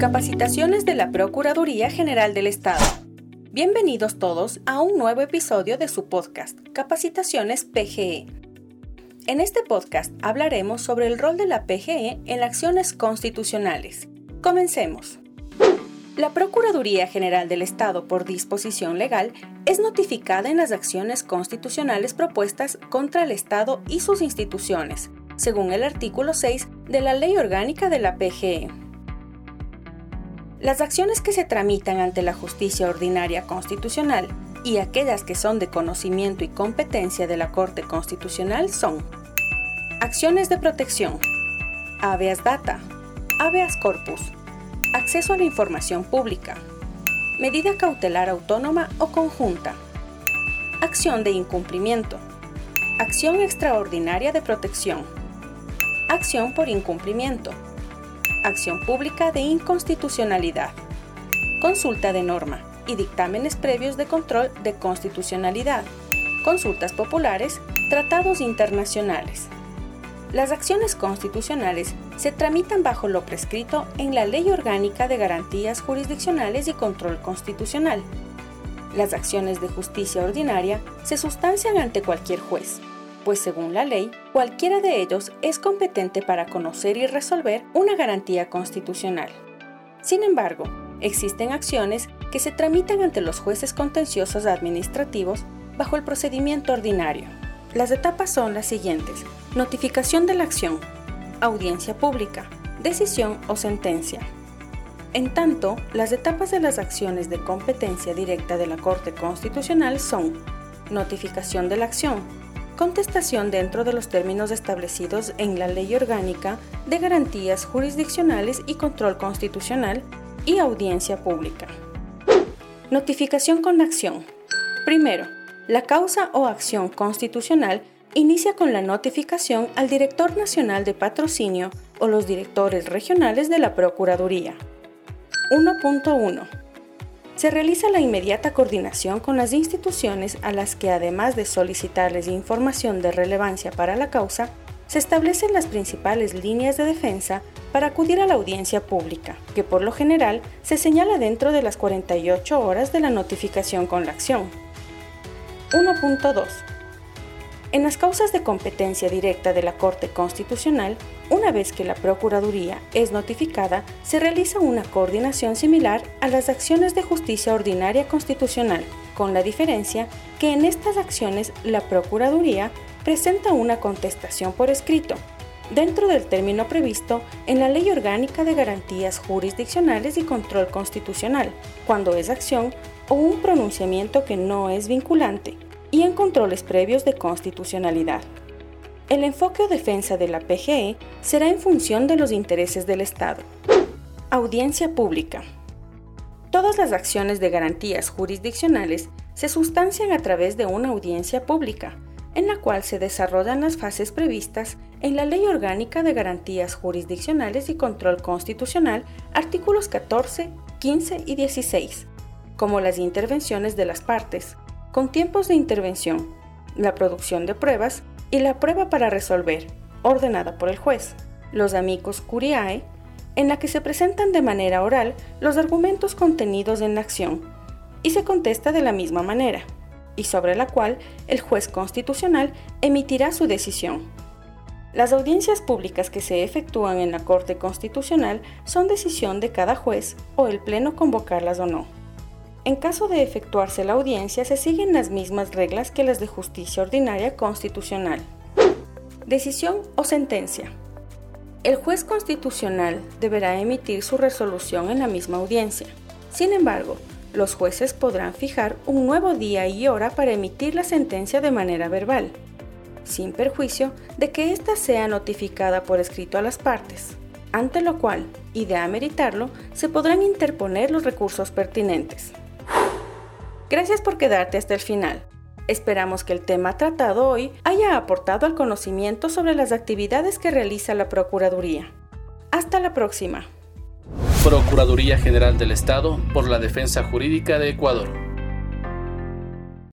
Capacitaciones de la Procuraduría General del Estado. Bienvenidos todos a un nuevo episodio de su podcast, Capacitaciones PGE. En este podcast hablaremos sobre el rol de la PGE en acciones constitucionales. Comencemos. La Procuraduría General del Estado, por disposición legal, es notificada en las acciones constitucionales propuestas contra el Estado y sus instituciones, según el artículo 6 de la Ley Orgánica de la PGE. Las acciones que se tramitan ante la justicia ordinaria constitucional y aquellas que son de conocimiento y competencia de la Corte Constitucional son acciones de protección, habeas data, habeas corpus, acceso a la información pública, medida cautelar autónoma o conjunta, acción de incumplimiento, acción extraordinaria de protección, acción por incumplimiento, acción pública de inconstitucionalidad, consulta de norma y dictámenes previos de control de constitucionalidad, consultas populares, tratados internacionales. Las acciones constitucionales se tramitan bajo lo prescrito en la Ley Orgánica de Garantías Jurisdiccionales y Control Constitucional. Las acciones de justicia ordinaria se sustancian ante cualquier juez, pues según la ley, cualquiera de ellos es competente para conocer y resolver una garantía constitucional. Sin embargo, existen acciones que se tramitan ante los jueces contenciosos administrativos bajo el procedimiento ordinario. Las etapas son las siguientes. Notificación de la acción, audiencia pública, decisión o sentencia. En tanto, las etapas de las acciones de competencia directa de la Corte Constitucional son notificación de la acción, contestación dentro de los términos establecidos en la Ley Orgánica de Garantías Jurisdiccionales y Control Constitucional y Audiencia Pública. Notificación con acción. Primero, la causa o acción constitucional inicia con la notificación al Director Nacional de Patrocinio o los directores regionales de la Procuraduría. 1.1 se realiza la inmediata coordinación con las instituciones a las que, además de solicitarles información de relevancia para la causa, se establecen las principales líneas de defensa para acudir a la audiencia pública, que por lo general se señala dentro de las 48 horas de la notificación con la acción. 1.2 en las causas de competencia directa de la Corte Constitucional, una vez que la Procuraduría es notificada, se realiza una coordinación similar a las acciones de justicia ordinaria constitucional, con la diferencia que en estas acciones la Procuraduría presenta una contestación por escrito, dentro del término previsto en la Ley Orgánica de Garantías Jurisdiccionales y Control Constitucional, cuando es acción o un pronunciamiento que no es vinculante y en controles previos de constitucionalidad. El enfoque o defensa de la PGE será en función de los intereses del Estado. Audiencia pública. Todas las acciones de garantías jurisdiccionales se sustancian a través de una audiencia pública, en la cual se desarrollan las fases previstas en la Ley Orgánica de Garantías Jurisdiccionales y Control Constitucional, artículos 14, 15 y 16, como las intervenciones de las partes, con tiempos de intervención, la producción de pruebas y la prueba para resolver, ordenada por el juez, los amicus curiae, en la que se presentan de manera oral los argumentos contenidos en la acción y se contesta de la misma manera, y sobre la cual el juez constitucional emitirá su decisión. Las audiencias públicas que se efectúan en la Corte Constitucional son decisión de cada juez o el Pleno convocarlas o no. En caso de efectuarse la audiencia, se siguen las mismas reglas que las de justicia ordinaria constitucional. Decisión o sentencia. El juez constitucional deberá emitir su resolución en la misma audiencia. Sin embargo, los jueces podrán fijar un nuevo día y hora para emitir la sentencia de manera verbal, sin perjuicio de que ésta sea notificada por escrito a las partes, ante lo cual, y de ameritarlo, se podrán interponer los recursos pertinentes. Gracias por quedarte hasta el final. Esperamos que el tema tratado hoy haya aportado al conocimiento sobre las actividades que realiza la Procuraduría. Hasta la próxima. Procuraduría General del Estado por la Defensa Jurídica de Ecuador.